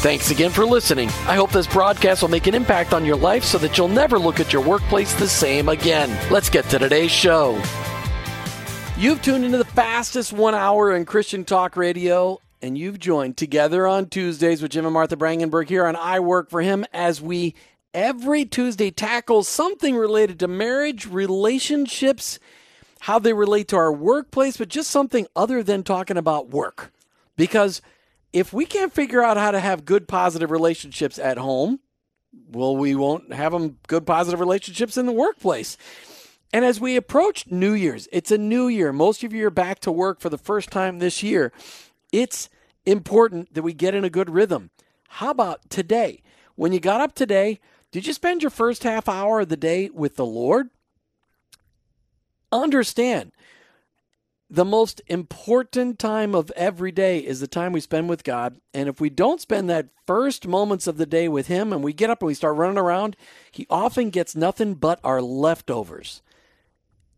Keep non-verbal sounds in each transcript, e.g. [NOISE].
Thanks again for listening. I hope this broadcast will make an impact on your life so that you'll never look at your workplace the same again. Let's get to today's show. You've tuned into the fastest one hour in Christian talk radio, and you've joined Together on Tuesdays with Jim and Martha Brangenberg here on I Work for Him as we every Tuesday tackle something related to marriage, relationships, how they relate to our workplace, but just something other than talking about work. Because if we can't figure out how to have good positive relationships at home, well, we won't have them good positive relationships in the workplace. And as we approach New Year's, it's a new year. Most of you are back to work for the first time this year. It's important that we get in a good rhythm. How about today? When you got up today, did you spend your first half hour of the day with the Lord? Understand, the most important time of every day is the time we spend with God. And if we don't spend that first moments of the day with Him and we get up and we start running around, He often gets nothing but our leftovers.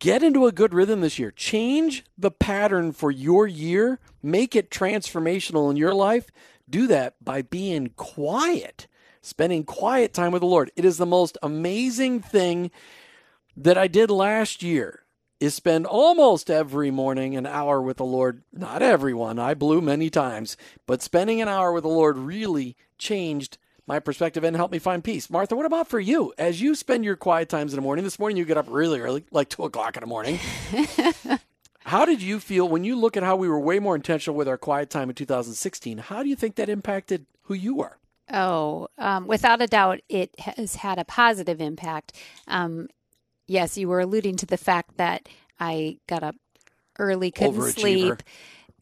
Get into a good rhythm this year. Change the pattern for your year. Make it transformational in your life. Do that by being quiet, spending quiet time with the Lord. It is the most amazing thing that I did last year is spend almost every morning an hour with the Lord. Not everyone, I blew many times, but spending an hour with the Lord really changed my perspective and helped me find peace. Martha, what about for you? As you spend your quiet times in the morning, this morning you get up really early, like two o'clock in the morning. [LAUGHS] how did you feel when you look at how we were way more intentional with our quiet time in 2016? How do you think that impacted who you are? Oh, um, without a doubt, it has had a positive impact. Um, yes, you were alluding to the fact that I got up early, couldn't sleep.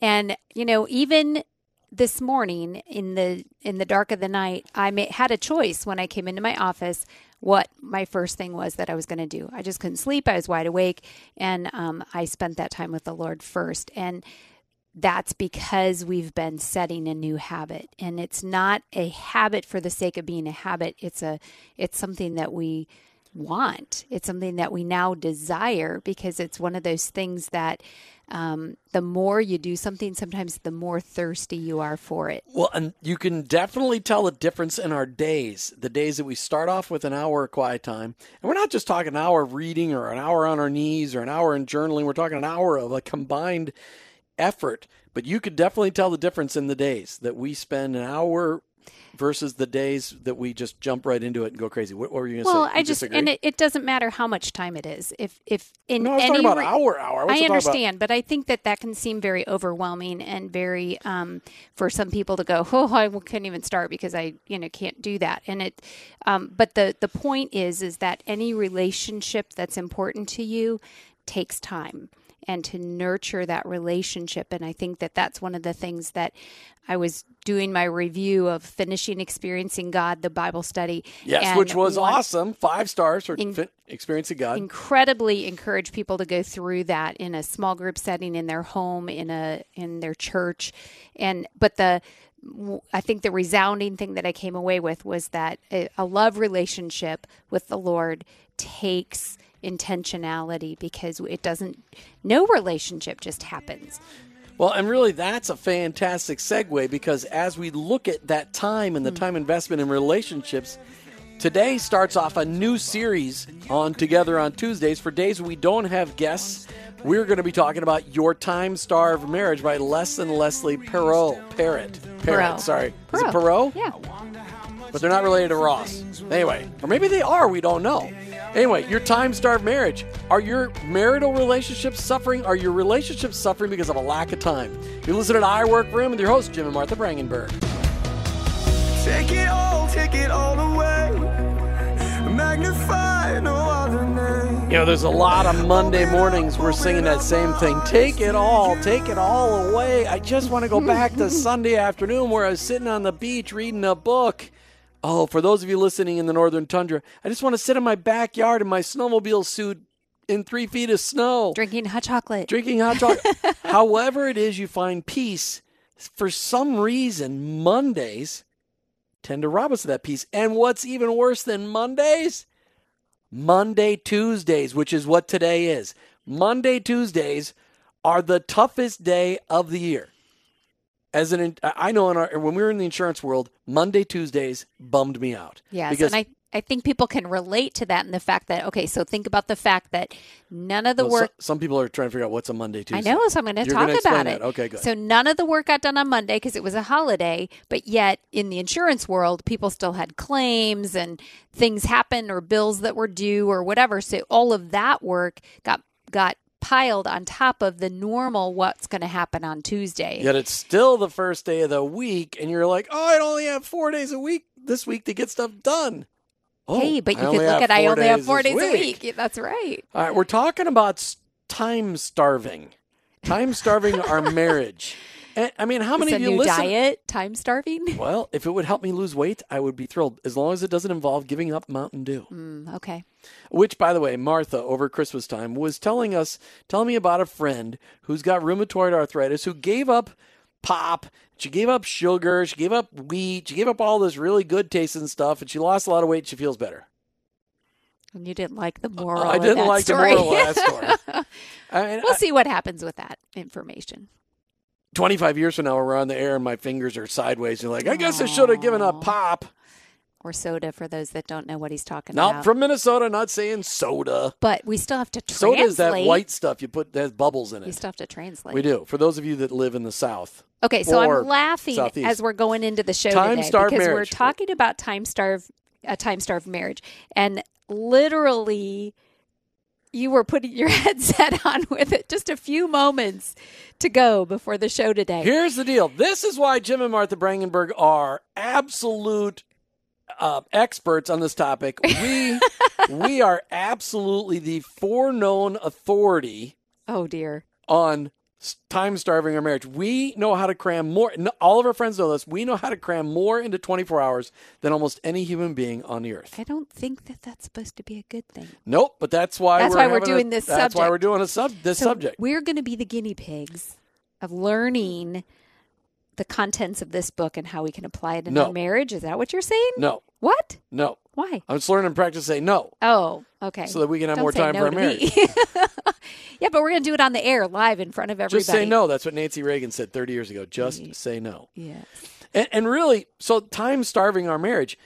And, you know, even this morning in the in the dark of the night, I may, had a choice when I came into my office what my first thing was that I was going to do. I just couldn't sleep. I was wide awake, and um, I spent that time with the Lord first. And that's because we've been setting a new habit, and it's not a habit for the sake of being a habit. It's a it's something that we want. It's something that we now desire because it's one of those things that um, the more you do something, sometimes the more thirsty you are for it. Well, and you can definitely tell the difference in our days. The days that we start off with an hour of quiet time, and we're not just talking an hour of reading or an hour on our knees or an hour in journaling. We're talking an hour of a combined effort. But you could definitely tell the difference in the days that we spend an hour versus the days that we just jump right into it and go crazy. What, what were you going to well, say? Well, I just disagree? and it, it, doesn't matter how much time it is. If if in no, I was any talking about re- hour hour. I, I understand, but I think that that can seem very overwhelming and very um, for some people to go, oh, I couldn't even start because I you know can't do that. And it, um, but the the point is is that any relationship that's important to you takes time and to nurture that relationship. And I think that that's one of the things that I was doing my review of finishing experiencing God, the Bible study. Yes, which was one, awesome. Five stars for in, fin- experiencing God. Incredibly encourage people to go through that in a small group setting, in their home, in a in their church, and but the I think the resounding thing that I came away with was that a, a love relationship with the Lord takes intentionality because it doesn't, no relationship just happens. Well, and really, that's a fantastic segue because as we look at that time and the hmm. time investment in relationships, today starts off a new series on Together on Tuesdays. For days we don't have guests, we're going to be talking about Your Time Starved Marriage by Les and Leslie Perot. Parrott. Parrott, sorry. Perot. Is it Perot? Yeah. But they're not related to Ross. Anyway, or maybe they are, we don't know. Anyway, your time starved marriage. Are your marital relationships suffering? Are your relationships suffering because of a lack of time? You listen to I Work For Him with your host, Jim and Martha Brangenberg. Take it all, take it all away. Magnify no other name. You know, there's a lot of Monday mornings we're singing that same thing. Take it all, take it all away. I just want to go back to Sunday afternoon where I was sitting on the beach reading a book Oh, for those of you listening in the northern tundra, I just want to sit in my backyard in my snowmobile suit in three feet of snow. Drinking hot chocolate. Drinking hot chocolate. [LAUGHS] However, it is you find peace, for some reason, Mondays tend to rob us of that peace. And what's even worse than Mondays? Monday, Tuesdays, which is what today is. Monday, Tuesdays are the toughest day of the year as an I know in our when we were in the insurance world, Monday Tuesdays bummed me out. Yes, because and I I think people can relate to that and the fact that okay, so think about the fact that none of the well, work. So, some people are trying to figure out what's a Monday Tuesday. I know, so I'm going to talk about it. Okay, good. So none of the work got done on Monday because it was a holiday, but yet in the insurance world, people still had claims and things happened or bills that were due or whatever. So all of that work got got piled on top of the normal what's going to happen on Tuesday. Yet it's still the first day of the week, and you're like, oh, I only have four days a week this week to get stuff done. Oh, hey, but you could look at I only have four days week. a week. That's right. All right, we're talking about time starving, time starving our marriage. [LAUGHS] I mean, how many of you listen? diet, time starving? [LAUGHS] Well, if it would help me lose weight, I would be thrilled, as long as it doesn't involve giving up Mountain Dew. Mm, okay. Which, by the way, Martha over Christmas time was telling us, telling me about a friend who's got rheumatoid arthritis who gave up pop. She gave up sugar. She gave up wheat. She gave up all this really good tasting stuff, and she lost a lot of weight. And she feels better. And you didn't like the moral. I didn't like story. the moral of that story. [LAUGHS] I mean, we'll I, see what happens with that information. 25 years from now, we're on the air and my fingers are sideways. You're like, I guess I should have given up pop. Or soda for those that don't know what he's talking not about. Not from Minnesota, not saying soda. But we still have to translate. Soda is that white stuff you put that has bubbles in it. We still have to translate. We do. For those of you that live in the South. Okay, so I'm laughing Southeast. as we're going into the show time today because marriage. we're talking about time starved a time starved marriage. And literally you were putting your [LAUGHS] headset on with it just a few moments to go before the show today. Here's the deal. This is why Jim and Martha Brangenberg are absolute uh, experts on this topic. [LAUGHS] We we are absolutely the foreknown authority. Oh dear. On time starving our marriage. We know how to cram more. All of our friends know this. We know how to cram more into 24 hours than almost any human being on the earth. I don't think that that's supposed to be a good thing. Nope, but that's why that's we're why we're doing a, this. That's subject. why we're doing a sub this so subject. We're going to be the guinea pigs of learning the contents of this book and how we can apply it in no. our marriage. Is that what you're saying? No. What? No. Why? I'm just learning and practice say no. Oh, okay. So that we can have Don't more time no for our marriage. [LAUGHS] yeah, but we're going to do it on the air live in front of everybody. Just say no. That's what Nancy Reagan said 30 years ago. Just yeah. say no. Yes. And, and really, so time starving our marriage.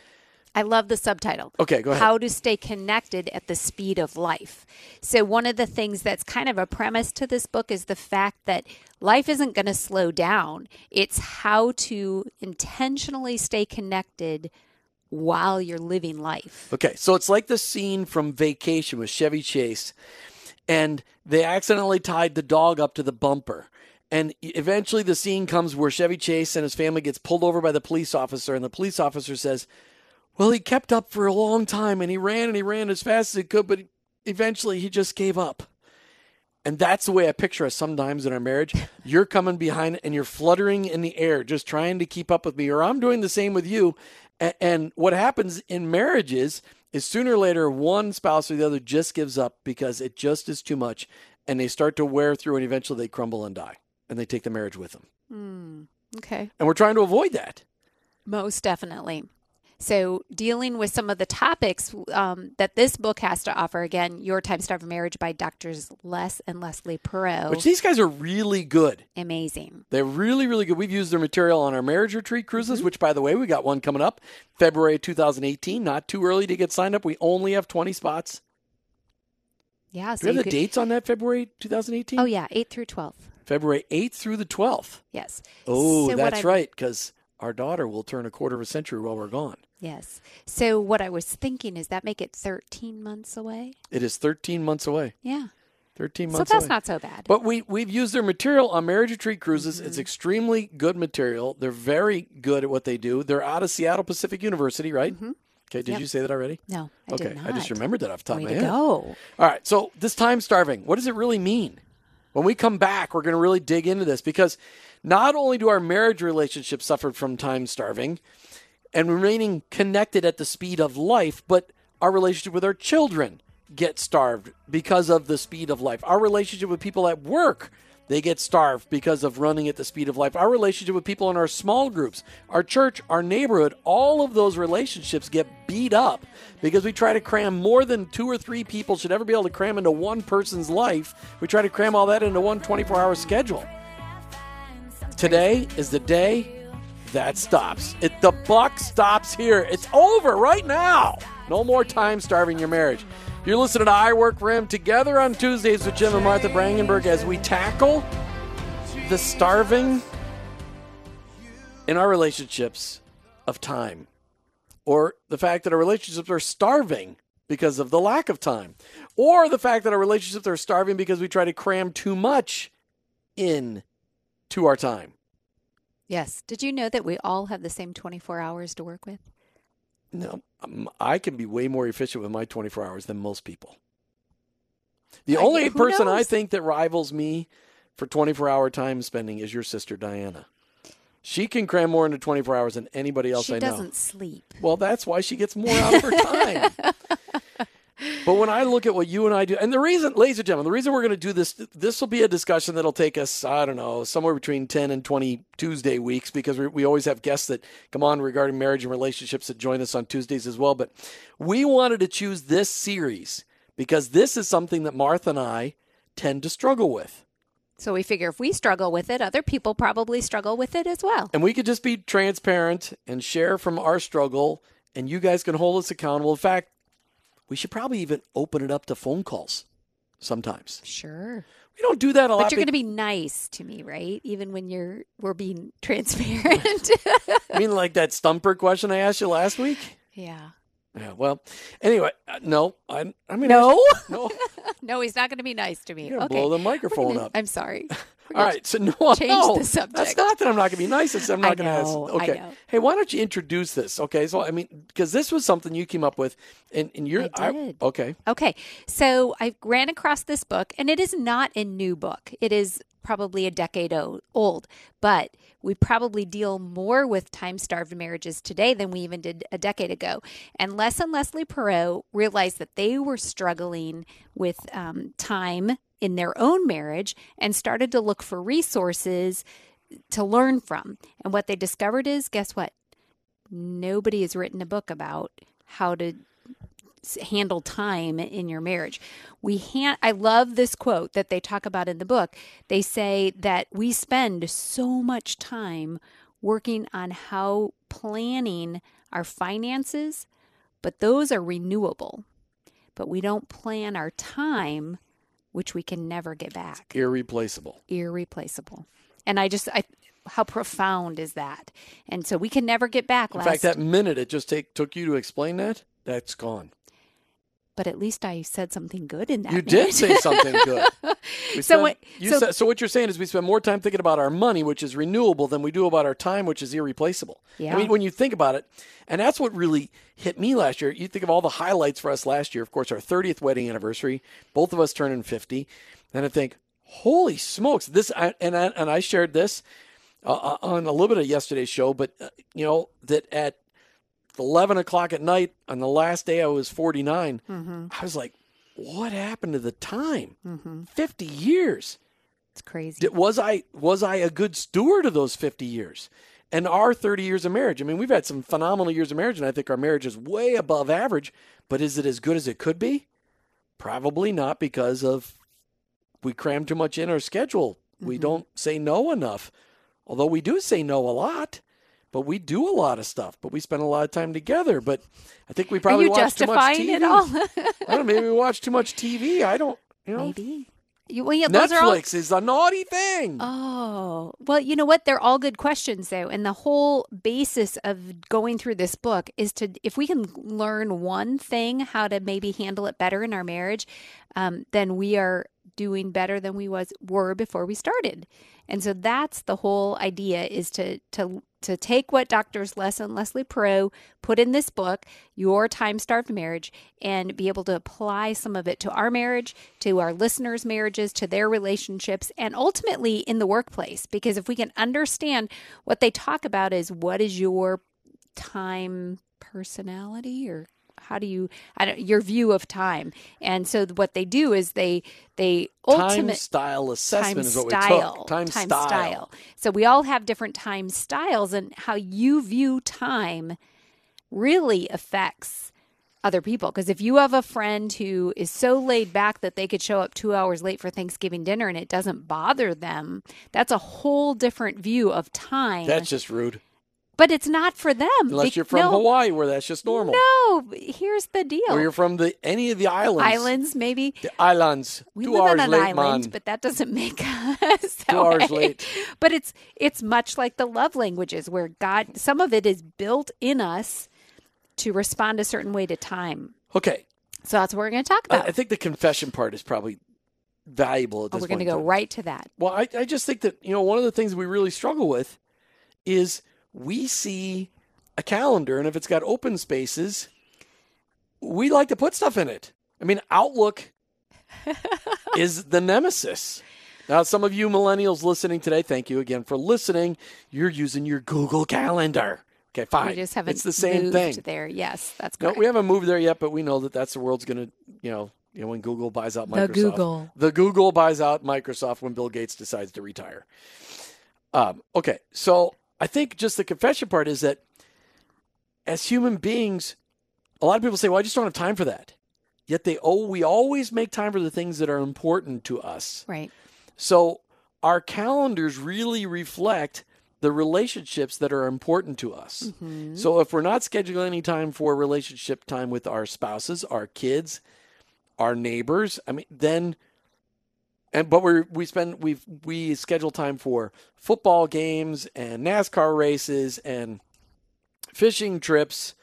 I love the subtitle. Okay, go ahead. How to stay connected at the speed of life. So, one of the things that's kind of a premise to this book is the fact that life isn't going to slow down. It's how to intentionally stay connected while you're living life. Okay, so it's like the scene from Vacation with Chevy Chase, and they accidentally tied the dog up to the bumper. And eventually, the scene comes where Chevy Chase and his family gets pulled over by the police officer, and the police officer says, well, he kept up for a long time and he ran and he ran as fast as he could, but eventually he just gave up. And that's the way I picture us sometimes in our marriage. You're coming behind and you're fluttering in the air, just trying to keep up with me, or I'm doing the same with you. And what happens in marriages is sooner or later, one spouse or the other just gives up because it just is too much. And they start to wear through and eventually they crumble and die. And they take the marriage with them. Mm, okay. And we're trying to avoid that. Most definitely. So, dealing with some of the topics um, that this book has to offer again, Your Time Starved Marriage by Doctors Les and Leslie Perot. Which these guys are really good. Amazing. They're really, really good. We've used their material on our marriage retreat cruises, mm-hmm. which, by the way, we got one coming up February 2018. Not too early to get signed up. We only have 20 spots. Yeah. So Do we have the could... dates on that February 2018? Oh, yeah, 8 through 12. February 8th through the 12th. Yes. Oh, so that's right, because our daughter will turn a quarter of a century while we're gone. Yes. So what I was thinking is that make it 13 months away? It is 13 months away. Yeah. 13 So months that's away. not so bad. But we we've used their material on Marriage Retreat Cruises. Mm-hmm. It's extremely good material. They're very good at what they do. They're out of Seattle Pacific University, right? Okay, did Yep. you say that already? no, I okay, did not. I just remembered that off the top Way of my to head. go. All right, so this time starving, what does it really mean? When we come back, we're going to really dig into this because not only do our marriage relationships suffer from time starving and remaining connected at the speed of life, but our relationship with our children get starved because of the speed of life. Our relationship with people at work, they get starved because of running at the speed of life. Our relationship with people in our small groups, our church, our neighborhood, all of those relationships get beat up because we try to cram more than two or three people should ever be able to cram into one person's life. We try to cram all that into one 24 hour schedule. Today is the day that stops. It the buck stops here. It's over right now. No more time starving your marriage. You're listening to I Work for Him together on Tuesdays with Jim and Martha Brangenberg as we tackle the starving in our relationships of time, or the fact that our relationships are starving because of the lack of time, or the fact that our relationships are starving because we try to cram too much in to our time. Yes. Did you know that we all have the same 24 hours to work with? No, um, I can be way more efficient with my 24 hours than most people. The I- only person I think that rivals me for 24 hour time spending is your sister Diana. She can cram more into 24 hours than anybody else she I know. She doesn't sleep. Well, that's why she gets more out of her [LAUGHS] time. But when I look at what you and I do, and the reason, ladies and gentlemen, the reason we're going to do this, this will be a discussion that'll take us, I don't know, somewhere between 10 and 20 Tuesday weeks because we, we always have guests that come on regarding marriage and relationships that join us on Tuesdays as well. But we wanted to choose this series because this is something that Martha and I tend to struggle with. So we figure if we struggle with it, other people probably struggle with it as well. And we could just be transparent and share from our struggle, and you guys can hold us accountable. In fact, we should probably even open it up to phone calls sometimes. Sure. We don't do that a lot. But you're going to be nice to me, right? Even when you're we're being [LAUGHS] transparent. I mean, like that stumper question I asked you last week? yeah. Yeah, well, anyway, uh, no. I, I mean, No. no. [LAUGHS] No, he's not going to be nice to me. You're okay. blow the microphone gonna- up. I'm sorry. [LAUGHS] We're All so no, change no, the That's not that I'm not going to be nice. It's I'm not going to ask. Okay, hey, why don't you introduce this? Okay, so I mean, because this was something you came up with, and, and you're I did. okay. Okay. So I ran across this book, and it is not a new book. It is probably a decade old, but we probably deal more with time starved marriages today than we even did a decade ago. And Les and Leslie Perot realized that they were struggling with um, time in their own marriage and started to look for resources to learn from. And what they discovered is guess what? Nobody has written a book about how to handle time in your marriage. We han- I love this quote that they talk about in the book. They say that we spend so much time working on how planning our finances, but those are renewable. But we don't plan our time, which we can never get back. Irreplaceable. Irreplaceable. And I just I how profound is that? And so we can never get back In fact, that minute it just take took you to explain that, that's gone. But at least I said something good in that. You did say something good. [LAUGHS] So spend- what- you so- said, so what you're saying is we spend more time thinking about our money, which is renewable, than we do about our time, which is irreplaceable. Yeah. I mean, when you think about it, and that's what really hit me last year. You think of all the highlights for us last year. Of course, our 30th wedding anniversary, both of us turning 50, and I think, holy smokes, this. I, and I, and I shared this uh, on a little bit of yesterday's show, but uh, you know that at 11 o'clock at night on the last day I was 49, Mm-hmm. I was like, what happened to the time? Mm-hmm. 50 years. It's crazy. Did, was I was I a good steward of those 50 years? And our 30 years of marriage. I mean, we've had some phenomenal years of marriage, and I think our marriage is way above average. But is it as good as it could be? Probably not because of we cram too much in our schedule. We Mhm. don't say no enough. Although we do say no a lot, but we do a lot of stuff. But we spend a lot of time together. But I think we probably watch too much TV. it all? I don't know. Maybe we watch too much TV. I don't. You know. Maybe. You, well, yeah, Netflix all... is a naughty thing. Oh, well, you know what? They're all good questions, though. And the whole basis of going through this book is to, if we can learn one thing, how to maybe handle it better in our marriage, um, then we are doing better than we was were before we started. And so that's the whole idea is to to to take what doctors Les and Leslie Perot put in this book, Your Time Starved Marriage, and be able to apply some of it to our marriage, to our listeners' marriages, to their relationships, and ultimately in the workplace. Because if we can understand what they talk about is what is your time personality or how do you I don't your view of time. And so what they do is they they ultimate time style assessment time is what style, we took time, time style. style. So we all have different time styles and how you view time really affects other people. Because if you have a friend who is so laid back that they could show up 2 hours late for Thanksgiving dinner and it doesn't bother them that's a whole different view of time that's just rude but it's not for them. Unless you're from no, Hawaii, where that's just normal. No, here's the deal. Or you're from the any of the islands. Islands, maybe. The islands. We Two live on an late, island, man. but that doesn't make [LAUGHS] us Two hours way. late. But it's it's much like the love languages, where God, some of it is built in us to respond a certain way to time. Okay. So that's what we're going to talk I, about. I think the confession part is probably valuable at oh, this we're going to go right to that. Well, I, I just think that, you know, one of the things we really struggle with is we see a calendar, and if it's got open spaces, we like to put stuff in it. I mean, Outlook [LAUGHS] is the nemesis. Now, some of you millennials listening today, thank you again for listening. You're using your Google Calendar. Okay, fine. We just haven't it's the same moved thing. there. Yes, that's No, we haven't moved there yet, but we know that that's the world's going to, you know, you know, when Google buys out Microsoft. The Google. The Google buys out Microsoft when Bill Gates decides to retire. Um, okay, so I think just the confession part is that as human beings, a lot of people say, "Well, I just don't have time for that." Yet they oh, we always make time for the things that are important to us. right. So our calendars really reflect the relationships that are important to us. Mhm. So if we're not scheduling any time for relationship time with our spouses, our kids, our neighbors, I mean, then and but we we spend we we schedule time for football games and NASCAR races and fishing trips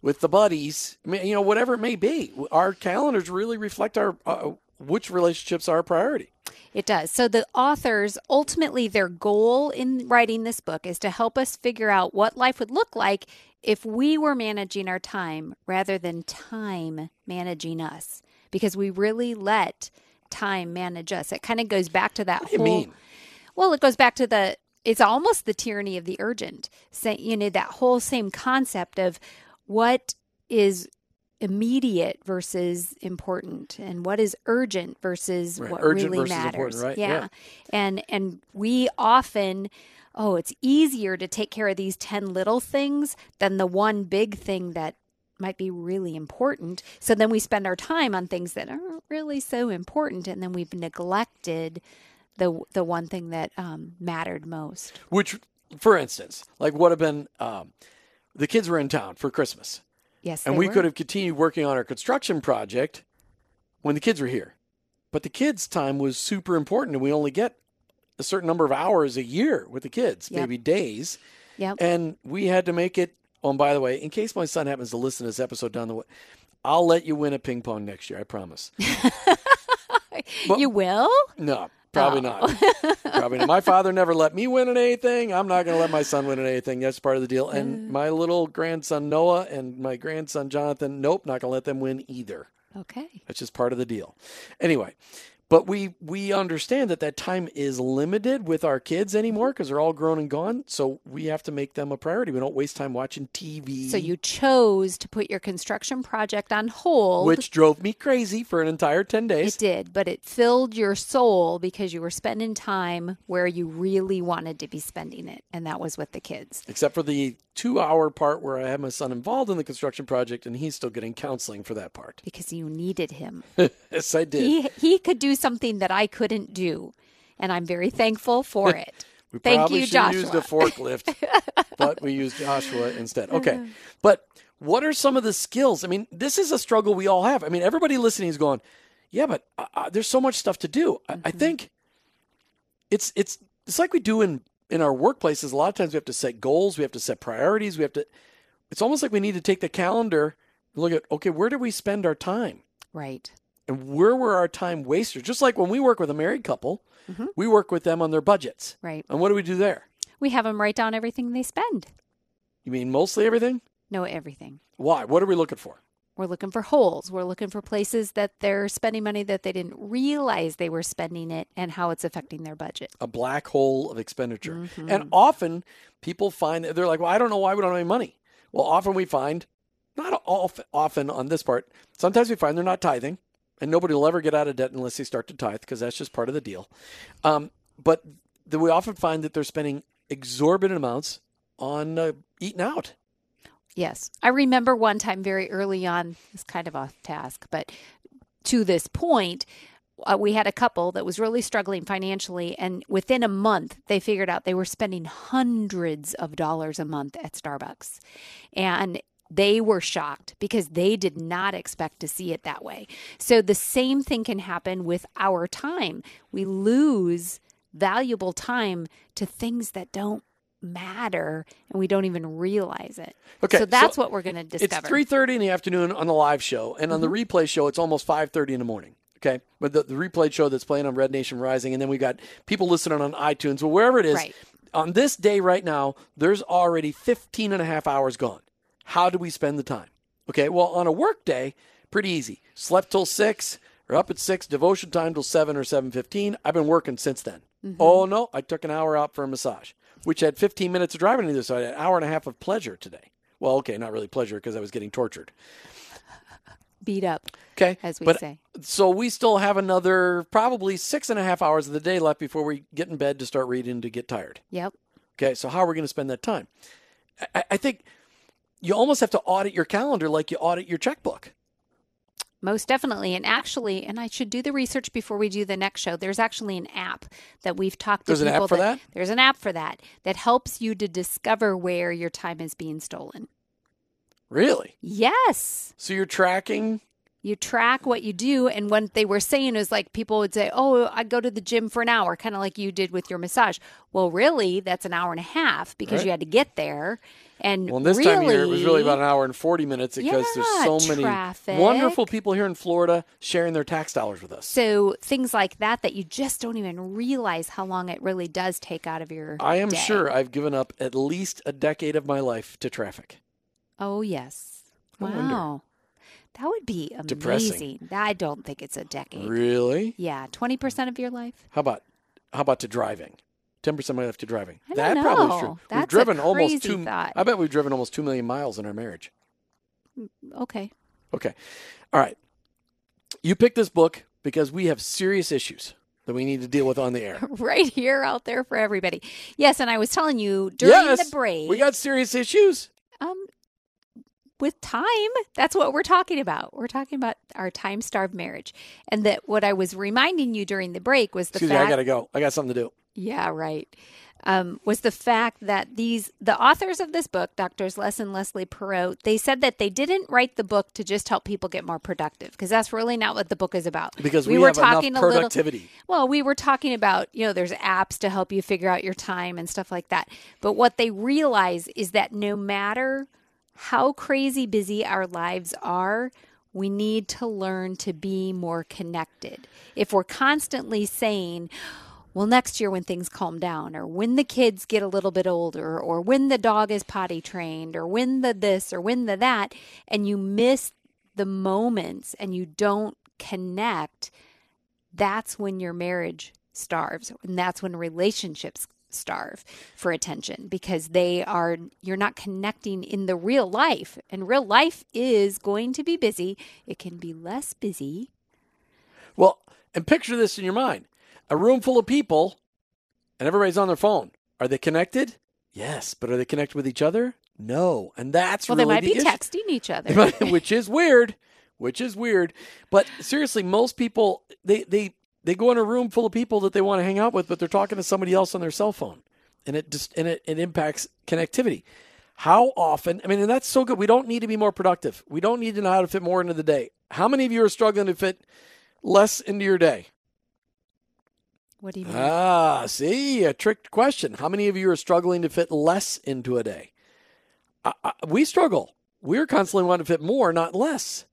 with the buddies. You know, whatever it may be, our calendars really reflect our uh, which relationships are a priority. It does. So the authors ultimately their goal in writing this book is to help us figure out what life would look like if we were managing our time rather than time managing us because we really let time manage us. It kind of goes back to that What do you whole mean? Well, it goes back to the it's almost the tyranny of the urgent. Say, you know, that whole same concept of what is immediate versus important and what is urgent versus Right, what urgent really versus matters. right, Yeah. yeah. And and we often oh, it's easier to take care of these 10 little things than the one big thing that might be really important. So then we spend our time on things that aren't really so important and then we've neglected the the one thing that um, mattered most. Which, for instance, like would have been um, the kids were in town for Christmas. Yes, and we were. could have continued working on our construction project when the kids were here. But the kids' time was super important, and we only get a certain number of hours a year with the kids, Yep. maybe days. Yep. And we had to make it. Oh, and by the way, in case my son happens to listen to this episode down the way, I'll let you win a ping pong next year. I promise. [LAUGHS] but- you will? No, probably Oh. not. probably not. My father never let me win at anything. I'm not going to let my son win at anything. That's part of the deal. And Mm. my little grandson Noah and my grandson Jonathan, nope, not going to let them win either. Okay. That's just part of the deal. Anyway, but we we understand that that time is limited with our kids anymore because they're all grown and gone. So we have to make them a priority. We don't waste time watching TV. So you chose to put your construction project on hold. which drove me crazy for an entire ten days it did, but it filled your soul because you were spending time where you really wanted to be spending it, and that was with the kids. Except for the two hour part where I had my son involved in the construction project and he's still getting counseling for that part. Because you needed him. [LAUGHS] yes, I did. he he could do something that I couldn't do, and I'm very thankful for [LAUGHS] it. We Thank probably you, should have used a forklift, [LAUGHS] but we used Joshua instead. Okay. But what are some of the skills? I mean, this is a struggle we all have. I mean, everybody listening is going, Yeah, but uh, uh there's so much stuff to do. Mm-hmm. I, I, mm-hmm. think it's it's it's like we do in in our workplaces. A lot of times we have to set goals, we have to set priorities, we have to. It's almost like we need to take the calendar and look at okay, where do we spend our time? Right. And where were our time wasters? Just like when we work with a married couple, mm-hmm. we work with them on their budgets. Right. And what do we do there? We have them write down everything they spend. You mean mostly everything? No, everything. Why? What are we looking for? We're looking for holes. We're looking for places that they're spending money that they didn't realize they were spending it and how it's affecting their budget. A black hole of expenditure. Mm-hmm. And often people find that they're like, well, I don't know why we don't have any money. Well, often we find, not often on this part, sometimes we find they're not tithing and nobody will ever get out of debt unless they start to tithe because that's just part of the deal. Um, but the, we often find that they're spending exorbitant amounts on uh, eating out. Yes. I remember one time very early on, it's kind of off task, but to this point, uh, we had a couple that was really struggling financially. And within a month, they figured out they were spending hundreds of dollars a month at Starbucks. And they were shocked because they did not expect to see it that way. So the same thing can happen with our time. We lose valuable time to things that don't matter and we don't even realize it. Okay. So that's so what we're going to discover. It's 3:30 in the afternoon on the live show and on mm-hmm. the replay show it's almost 5:30 in the morning. Okay. But the, the replay show that's playing on Red Nation Rising and then we got people listening on iTunes, well wherever it is. Right. On this day right now, there's already 15 and a half hours gone. How do we spend the time? Okay. Well, on a work day, pretty easy. Slept till 6 or up at 6, devotion time till 7 or 7:15. I've been working since then. Mm-hmm. Oh no, I took an hour out for a massage which had 15 minutes of driving on either side, an hour and a half of pleasure today. Well, okay, not really pleasure because I was getting tortured. Beat up. Okay. As we but, say. So we still have another probably six and a half hours of the day left before we get in bed to start reading to get tired. Yep. Okay. So how are we going to spend that time? I, I think you almost have to audit your calendar like you audit your checkbook. Most definitely. And actually, and I should do the research before we do the next show. There's actually an app that we've talked to people. There's an app for that, that? There's an app for that that helps you to discover where your time is being stolen. Really? Yes. So you're tracking you track what you do and what they were saying is like people would say oh i go to the gym for an hour kind of like you did with your massage well really that's an hour and a half because right. you had to get there and well, this really, time of year, it was really about an hour and 40 minutes because yeah, there's so traffic. many wonderful people here in Florida sharing their tax dollars with us. So things like that, that you just don't even realize how long it really does take out of your I am day. sure I've given up at least a decade of my life to traffic. Oh, yes. wow. That would be amazing. Depressing. I don't think it's a decade. Really? Yeah, 20% of your life. How about how about to driving? Ten percent of my life to driving. I that know. probably is true. That's we've driven almost two. Thought. I bet we've driven almost two million miles in our marriage. Mm, okay. Okay. All right. You picked this book because we have serious issues that we need to deal with on the air. [LAUGHS] right here, out there for everybody. Yes, and I was telling you during yes, the break. We got serious issues. Um, with time. That's what we're talking about. We're talking about our time starved marriage. And that what I was reminding you during the break was the Excuse fact me, I gotta go. I got something to do. Yeah, right. Um, was the fact that these the authors of this book, Doctors Les and Leslie Perot, they said that they didn't write the book to just help people get more productive because that's really not what the book is about. Because we, we were talking productivity. A little, well, we were talking about you know there's apps to help you figure out your time and stuff like that. But what they realize is that no matter how crazy busy our lives are, we need to learn to be more connected. If we're constantly saying well, next year when things calm down, or when the kids get a little bit older, or when the dog is potty trained, or when the this, or when the that, and you miss the moments and you don't connect, that's when your marriage starves. And that's when relationships starve for attention because they are, you're not connecting in the real life. And real life is going to be busy, it can be less busy. Well, and picture this in your mind a room full of people and everybody's on their phone. Are they connected? Yes, but are they connected with each other? No, and that's well, really they might the be issue. texting each [LAUGHS] other, which is weird. Which is weird. But seriously, most people they they they go in a room full of people that they want to hang out with, but they're talking to somebody else on their cell phone, and it just and it, it impacts connectivity. How often? I mean, and that's so good. We don't need to be more productive. We don't need to know how to fit more into the day. How many of you are struggling to fit less into your day? What do you mean? Ah, see, a tricked question. How many of you are struggling to fit less into a day? I, I, we struggle. We're constantly wanting to fit more, not less.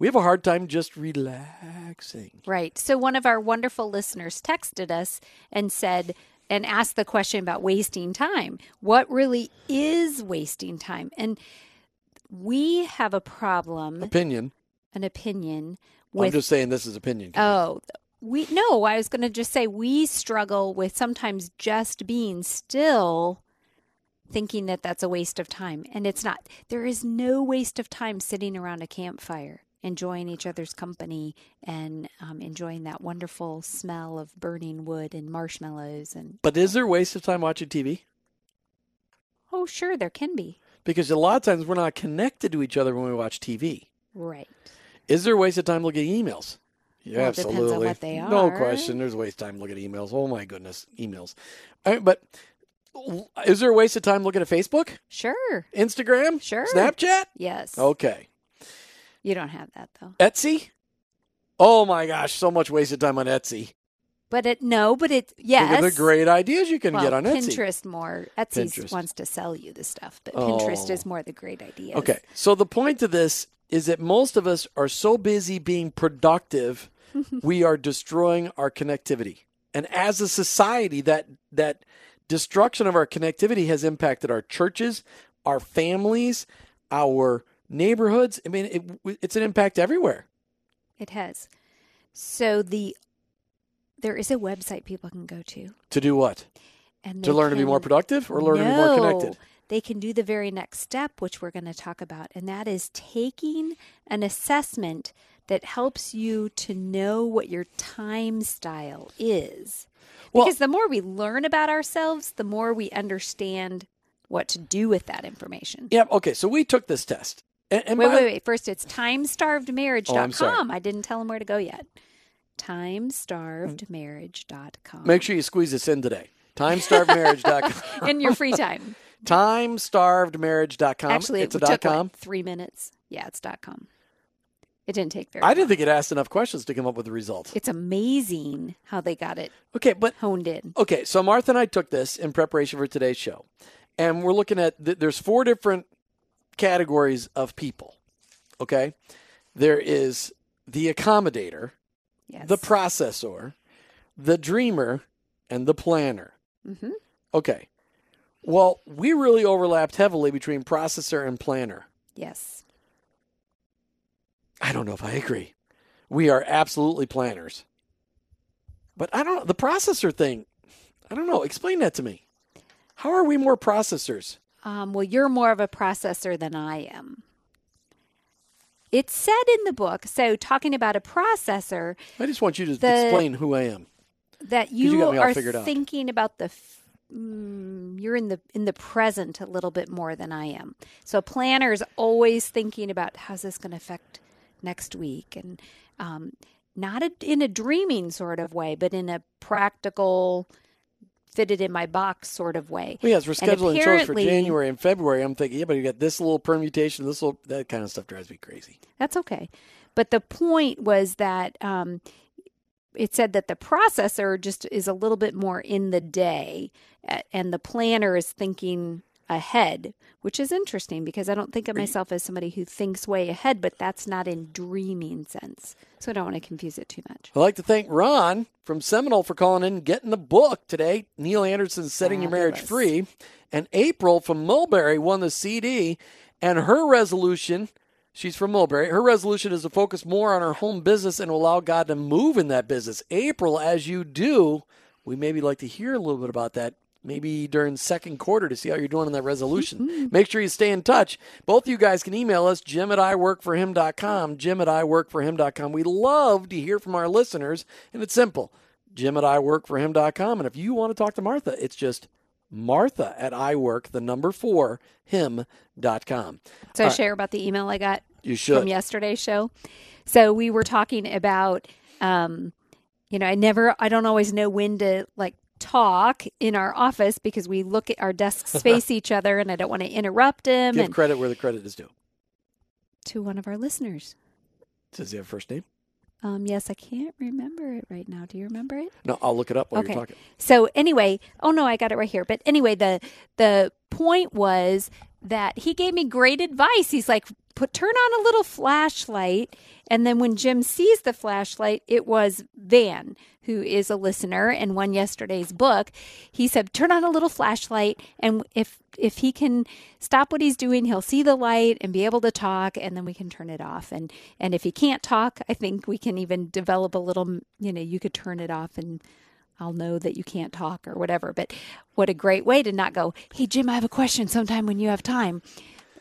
We have a hard time just relaxing. Right. So one of our wonderful listeners texted us and said, and asked the question about wasting time. What really is wasting time? And we have a problem. Opinion. An opinion. With, I'm just saying this is opinion. Oh, we no. I was going to just say we struggle with sometimes just being still, thinking that that's a waste of time, and it's not. There is no waste of time sitting around a campfire enjoying each other's company and um, enjoying that wonderful smell of burning wood and marshmallows and but is there waste of time watching tv oh sure there can be because a lot of times we're not connected to each other when we watch tv right is there a waste of time looking at emails yeah, well, absolutely. what they are. No question. There's a waste of time looking at emails. Oh my goodness, emails. but is there a waste of time looking at Facebook? Sure. Instagram? Sure. Snapchat? Yes. Okay. You don't have that though. Etsy? Oh my gosh, so much wasted time on Etsy. But it no, but it yes. Think of the great ideas you can well, get on Pinterest Etsy. Pinterest more. Etsy Pinterest. wants to sell you the stuff, but oh. Pinterest is oh. more the great ideas. Okay, so the point of this is that most of us are so busy being productive, [LAUGHS] we are destroying our connectivity. And as a society, that that destruction of our connectivity has impacted our churches, our families, our neighborhoods. I mean, it, it's an impact everywhere. It has. So the there is a website people can go to to do what? And to learn can, to be more productive or learn no, to be more connected. They can do the very next step, which we're going to talk about, and that is taking an assessment that helps you to know what your time style is. Well, because the more we learn about ourselves, the more we understand what to do with that information. Yep. Yeah, okay. So we took this test. And, and wait, by, wait, wait. First, it's timestarvedmarriage.com. Oh, I didn't tell him where to go yet. Timestarvedmarriage.com. Make sure you squeeze this in today. Timestarvedmarriage.com. [LAUGHS] in your free time. [LAUGHS] Timestarvedmarriage.com. Actually, it's it a took com. Like three minutes. Yeah, it's dot com. It didn't take very. I didn't think it asked enough questions to come up with the result. It's amazing how they got it. Okay, but honed in. Okay, so Martha and I took this in preparation for today's show, and we're looking at th- there's four different categories of people. Okay, there is the accommodator, yes. the processor, the dreamer, and the planner. Mm-hmm. Okay, well, we really overlapped heavily between processor and planner. Yes. I don't know if I agree. We are absolutely planners. But I don't know. The processor thing, I don't know. Explain that to me. How are we more processors? Um, well, you're more of a processor than I am. It's said in the book, so talking about a processor. I just want you to the, explain who I am. That you, you are thinking about the mm, you're in the in the present a little bit more than I am. So a planner is always thinking about how's this going to affect next week, and um, not a, in a dreaming sort of way, but in a practical, fit it in my box sort of way. Well, yes, we're scheduling shows for January and February. I'm thinking, yeah, but you got this little permutation, this little that kind of stuff drives me crazy. That's okay, but the point was that. Um, it said that the processor just is a little bit more in the day and the planner is thinking ahead, which is interesting because I don't think of myself as somebody who thinks way ahead, but that's not in dreaming sense. So I don't want to confuse it too much. I'd like to thank Ron from Seminole for calling in and getting the book today. Neil Anderson's Setting Your Marriage Free. And April from Mulberry won the CD, and her resolution She's from Mulberry. Her resolution is to focus more on her home business and allow God to move in that business. April, as you do, we maybe like to hear a little bit about that maybe during second quarter to see how you're doing on that resolution. Mm-hmm. Make sure you stay in touch. Both of you guys can email us, jim at iworkforhim.com, jim at iworkforhim.com. We love to hear from our listeners, and it's simple, jim at iworkforhim.com. And if you want to talk to Martha, it's just martha at iwork, the number four, him.com. So uh, share about the email I got you should. from yesterday's show. So we were talking about, um, you know, I never, I don't always know when to like talk in our office because we look at our desks [LAUGHS] face each other and I don't want to interrupt him. Give and credit where the credit is due. To one of our listeners. Does he have a first name? Um, yes, I can't remember it right now. Do you remember it? No, I'll look it up while Okay. you're talking. So anyway, oh no, I got it right here. But anyway, the the point was that he gave me great advice. He's like, put turn on a little flashlight, and then when Jim sees the flashlight, it was Van, who is a listener and won yesterday's book. He said, turn on a little flashlight, and if if he can stop what he's doing, he'll see the light and be able to talk, and then we can turn it off. And and if he can't talk, I think we can even develop a little. You know, you could turn it off and. I'll know that you can't talk or whatever. But what a great way to not go, hey, Jim, I have a question sometime when you have time.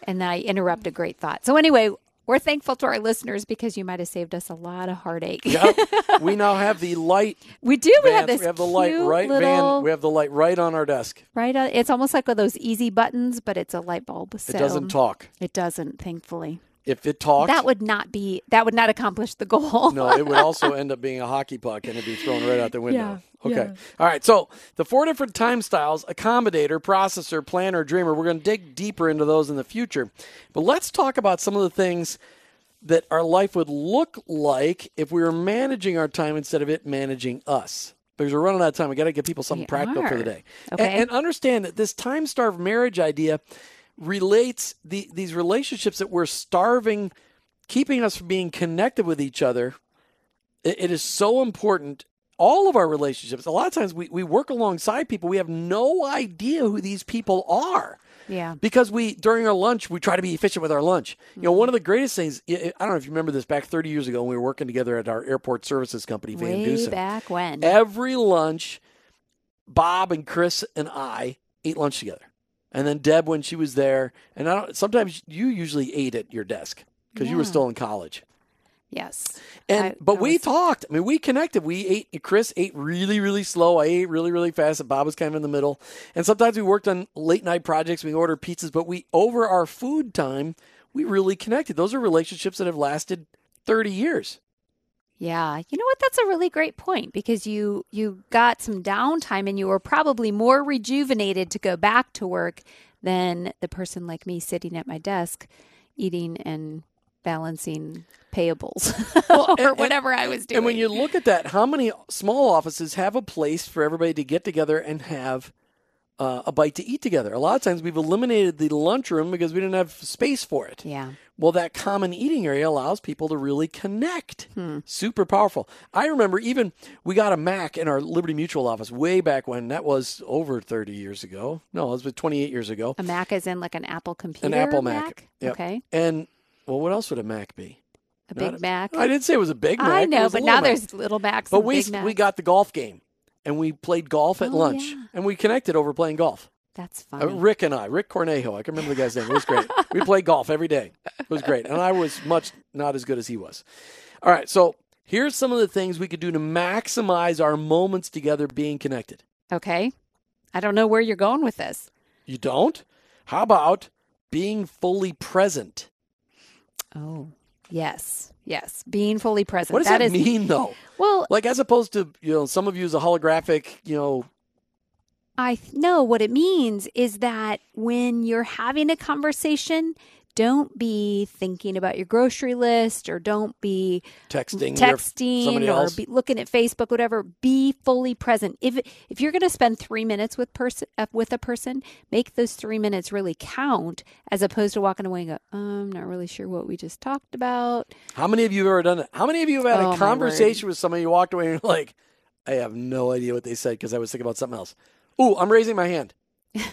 And then I interrupt a great thought. So, anyway, we're thankful to our listeners because you might have saved us a lot of heartache. Yep. we now have the light. [LAUGHS] we do. We have this we have the light right little, van. We have the light right on our desk. right. On, it's almost like one of those easy buttons, but it's a light bulb. So It doesn't talk. It doesn't, thankfully. If it talked, That would not be. That would not accomplish the goal. [LAUGHS] no, it would also [LAUGHS] end up being a hockey puck and it'd be thrown right out the window. Yeah, okay. All right. So the four different time styles accommodator, processor, planner, dreamer. We're going to dig deeper into those in the future. But let's talk about some of the things that our life would look like if we were managing our time instead of it managing us. Because we're running out of time. We got to give people something We practical for the day. Okay. And, and understand that this time starved marriage idea relates the, these relationships that we're starving, keeping us from being connected with each other it, it is so important all of our relationships a lot of times we, we work alongside people we have no idea who these people are Yeah. because we during our lunch we try to be efficient with our lunch you know Mm-hmm. one of the greatest things i I don't know if you remember this back 30 years ago when we were working together at our airport services company van Way dusen back when. every lunch bob and chris and i ate lunch together and then deb when she was there and i don't sometimes you usually ate at your desk because you were still in college yes. and I- but I we talked. I mean, we connected. We ate. Chris ate really, really slow. I ate really, really fast. And Bob was kind of in the middle. And sometimes we worked on late night projects. We ordered pizzas, but we over our food time, we really connected. Those are relationships that have lasted thirty years. Yeah, you know what? That's a really great point because you you got some downtime and you were probably more rejuvenated to go back to work than the person like me sitting at my desk eating and balancing payables [LAUGHS] or and- and- whatever I was doing. And when you look at that, how many small offices have a place for everybody to get together and have uh, a bite to eat together? A lot of times we've eliminated the lunchroom because we didn't have space for it. yeah, Well, that common eating area allows people to really connect. Hmm. Super powerful. I remember even we got a Mac in our Liberty Mutual office way back when. That was over 30 years ago. No, it was 28 years ago. a Mac is in like an Apple computer. An Apple Mac. Yep. Okay, And, well, what else would a Mac be? a Not Big Mac. I didn't say it was a big Mac. I know, but now Mac. there's little Macs. But and we, Big Macs. we got the golf game and we played golf at Oh, lunch yeah. and we connected over playing golf. That's Uh, funny. Rick and I, Rick Cornejo, I can remember the guy's name. It was great. [LAUGHS] we played golf every day. It was great. And I was much not as good as he was. All right. So here's some of the things we could do to maximize our moments together being connected. okay, I don't know where you're going with this. You don't? How about being fully present? Oh, yes, yes, being fully present. What does that, is mean, though? well. Like, as opposed to, you know, some of you use a holographic, you know, I know what it means is that when you're having a conversation, don't be thinking about your grocery list or don't be texting, texting or be looking at Facebook, whatever. Be fully present. If if you're going to spend three minutes with person uh, with a person, make those three minutes really count, as opposed to walking away and go, "I'm not really sure what we just talked about." How many of you have ever done it? How many of you have had Oh, a conversation with somebody you walked away and you're like, I have no idea what they said because I was thinking about something else. Ooh, I'm raising my hand. [LAUGHS]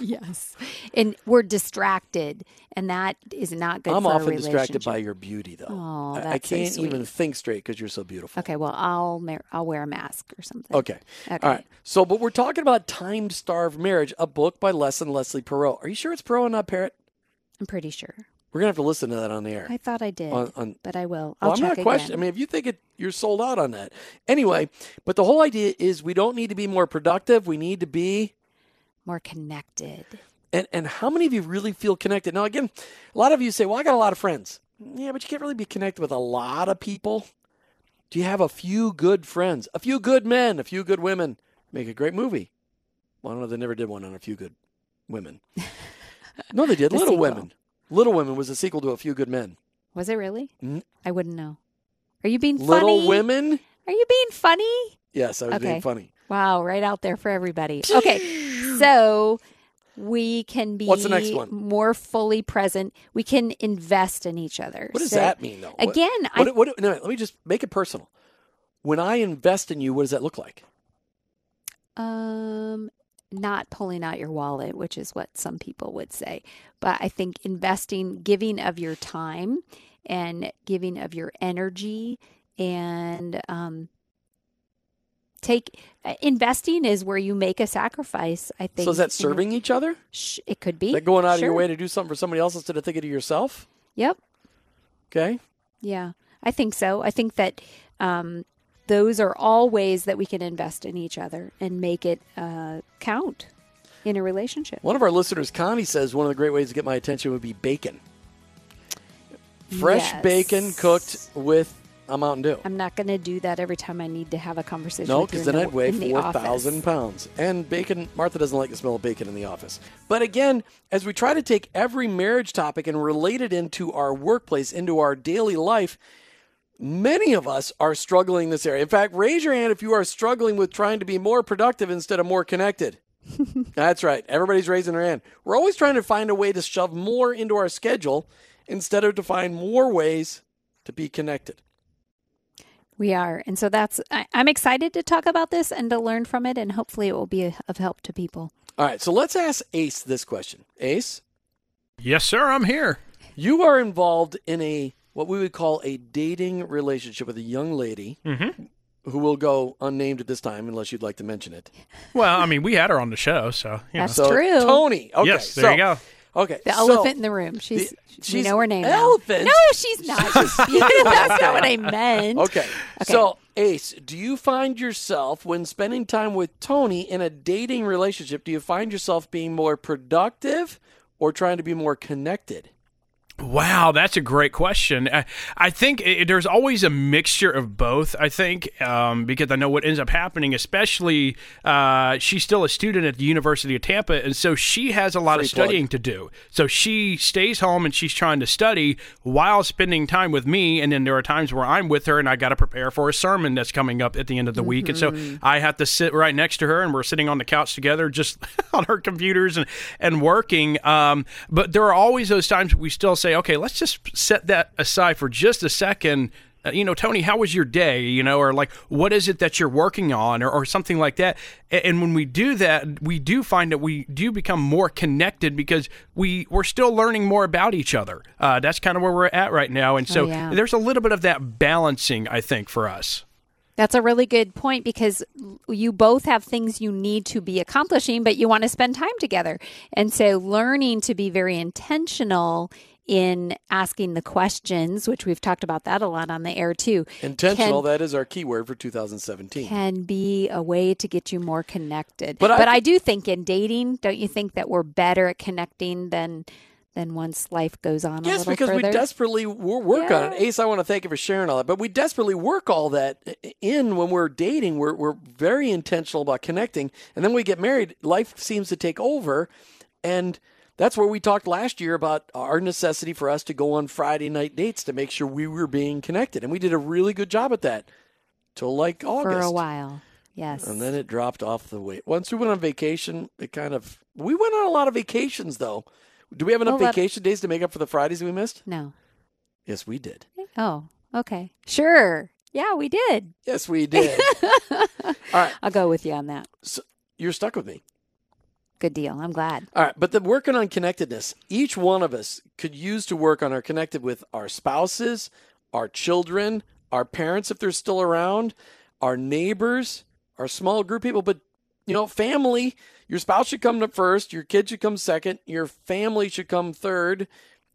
Yes, and we're distracted, and that is not good. I'm often distracted by your beauty, though. Oh, I- I, can't even sweet. think straight because you're so beautiful. Okay, well, I'll mar- I'll wear a mask or something. Okay. Okay. All right. So, but we're talking about Time Starved Marriage, a book by Les and Leslie Perot. Are you sure it's Perot and not Parrot? I'm pretty sure. We're gonna have to listen to that on the air. I thought I did, On- on- but I will. I'll Well, I'm check not questioning. I mean, if you think it, you're sold out on that. Anyway, but the whole idea is we don't need to be more productive. We need to be More connected. And and how many of you really feel connected? Now again, a lot of you say, "Well, I got a lot of friends." Yeah, but you can't really be connected with a lot of people. Do you have a few good friends? A few good men, a few good women make a great movie. Well, I don't know. They never did one on a few good women. [LAUGHS] No, they did. The Little sequel. Women. Little Women was a sequel to A Few Good Men. Was it really? I wouldn't know. Are you being Little funny? Women. Are you being funny? Yes, I was Okay. being funny. Wow, right out there for everybody. Okay, so we can be What's the next one? more fully present. We can invest in each other. What does So, that mean, though? What- Again, I What, what, no, let me just make it personal. When I invest in you, what does that look like? Um, not pulling out your wallet, which is what some people would say. But I think investing, giving of your time and giving of your energy and um, take uh, investing is where you make a sacrifice. I think. So is that serving each other? Sh- it could be. That going out of your way to do something for somebody else instead of thinking of yourself? Yep. Okay. Yeah, I think so. I think that um, those are all ways that we can invest in each other and make it uh, count in a relationship. One of our listeners, Connie, says one of the great ways to get my attention would be bacon. Fresh Yes. bacon cooked with a Mountain Dew. I'm not going to do that every time I need to have a conversation. No, because then the- I'd weigh the 4,000 pounds. And bacon, Martha doesn't like the smell of bacon in the office. But again, as we try to take every marriage topic and relate it into our workplace, into our daily life, many of us are struggling in this area. In fact, raise your hand if you are struggling with trying to be more productive instead of more connected. [LAUGHS] That's right. Everybody's raising their hand. We're always trying to find a way to shove more into our schedule instead of to find more ways to be connected. We are, and so that's. I, I'm excited to talk about this and to learn from it, and hopefully it will be of help to people. All right, so let's ask Ace this question. Ace, Yes, sir. I'm here. you are involved in a what we would call a dating relationship with a young lady Mm-hmm. who will go unnamed at this time unless you'd like to mention it. Well, I mean, we had her on the show, so you know. That's So true. Tony. Okay. yes, there so- you go. Okay. The so- elephant in the room. She's. the- we she's know her name. now. elephant? No, she's not. [LAUGHS] She's That's not what I meant. Okay. Okay. So, Ace, do you find yourself when spending time with Tony in a dating relationship, do you find yourself being more productive or trying to be more connected? Wow, that's a great question. I, I think it, there's always a mixture of both. I think um, because I know what ends up happening, especially uh, she's still a student at the University of Tampa, and so she has a lot Free of plug. studying to do. So she stays home and she's trying to study while spending time with me. And then there are times where I'm with her and I got to prepare for a sermon that's coming up at the end of the week, and so I have to sit right next to her, and we're sitting on the couch together, just [LAUGHS] on our computers and and working. Um, but there are always those times we still say, okay, let's just set that aside for just a second. Uh, you know, Tony, how was your day? You know, or like, what is it that you're working on, or, or something like that. A- And when we do that, we do find that we do become more connected because we we're still learning more about each other. Uh, that's kind of where we're at right now, and so yeah. there's a little bit of that balancing, I think, for us. That's a really good point because you both have things you need to be accomplishing, but you want to spend time together. And so learning to be very intentional in asking the questions, which we've talked about that a lot on the air too, Intentional, Can- that is our keyword for 2017. can be a way to get you more connected. But But, I I, do think in dating, don't you think that we're better at connecting than than once life goes on a Yes, little because we further? desperately wo- work on it. Ace, I want to thank you for sharing all that. But we desperately work all that in when we're dating. We're, we're very intentional about connecting. And then we get married, life seems to take over. And that's where we talked last year about our necessity for us to go on Friday night dates to make sure we were being connected. And we did a really good job at that till like August. for a while. Yes. And then it dropped off the way. Once we went on vacation, it kind of. We went on a lot of vacations, though. Do we have enough Well, vacation days to make up for the Fridays we missed? no. Yes, we did. Oh, okay. Sure. Yeah, we did. Yes, we did. [LAUGHS] All right. I'll go with you on that. So you're stuck with me. Good deal. I'm glad. All right. But the working on connectedness, each one of us could use to work on our connected with our spouses, our children, our parents, if they're still around, our neighbors, our small group people. But, you know, family, your spouse should come first, your kid should come second, your family should come third,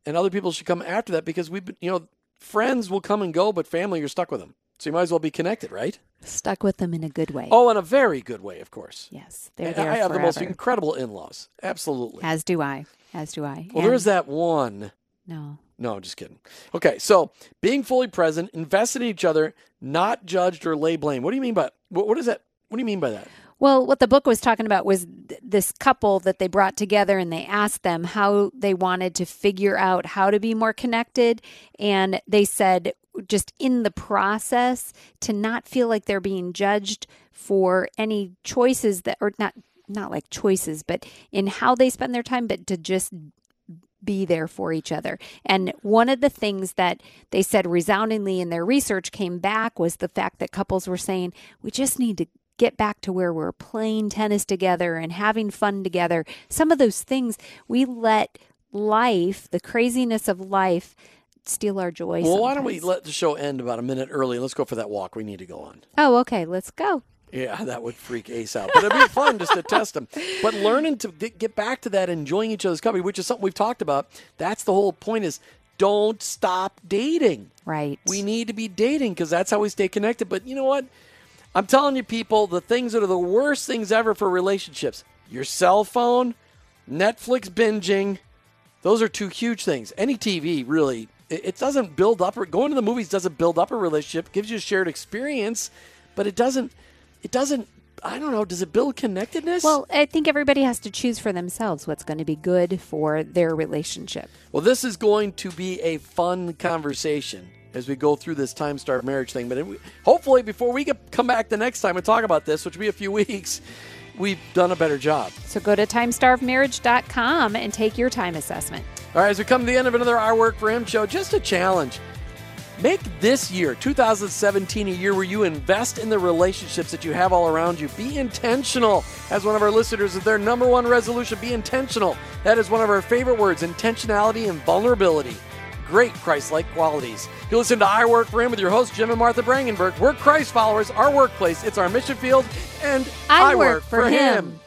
and other people should come after that because we've been, you know, friends will come and go, but family, you're stuck with them. So you might as well be connected, right? Stuck with them in a good way. Oh, in a very good way, of course. yes. They're there I have the most incredible in-laws. Absolutely. As do I. As do I. Well, there And- is that one. No. No, I'm just kidding. Okay, so being fully present, invested in each other, not judged or lay blame. What do you mean by what, what is that? What do you mean by that? Well, what the book was talking about was th- this couple that they brought together and they asked them how they wanted to figure out how to be more connected. And they said, just in the process to not feel like they're being judged for any choices that or not not like choices but in how they spend their time but to just be there for each other. And one of the things that they said resoundingly in their research came back was the fact that couples were saying, we just need to get back to where we're playing tennis together and having fun together. Some of those things we let life, the craziness of life, steal our joy. Well, sometimes. why don't we let the show end about a minute early? Let's go for that walk we need to go on. Oh, okay. Let's go. Yeah, that would freak Ace out. But it'd be fun just to test them. But learning to get back to that, enjoying each other's company, which is something we've talked about. That's the whole point is don't stop dating. Right. We need to be dating because that's how we stay connected. But you know what? I'm telling you, people, the things that are the worst things ever for relationships your cell phone, Netflix binging, those are two huge things. Any TV, really, it, doesn't build up. or Going to the movies doesn't build up a relationship, gives you a shared experience, but it doesn't it doesn't I don't know, does it build connectedness? Well, I think everybody has to choose for themselves what's going to be good for their relationship. Well, this is going to be a fun conversation as we go through this time starved marriage thing. But hopefully, before we come back the next time and talk about this, which will be a few [LAUGHS] weeks, we've done a better job. So go to timestarvedmarriage.com and take your time assessment. All right, as we come to the end of another I Work for Him show, just a challenge. Make this year, 2017, a year where you invest in the relationships that you have all around you. Be intentional. As one of our listeners, is their number one resolution, be intentional. That is one of our favorite words intentionality and vulnerability. Great Christ like qualities. You listen to I Work for Him with your host, Jim and Martha Brangenberg. We're Christ followers, our workplace, it's our mission field, and I, I work, work, for him. him.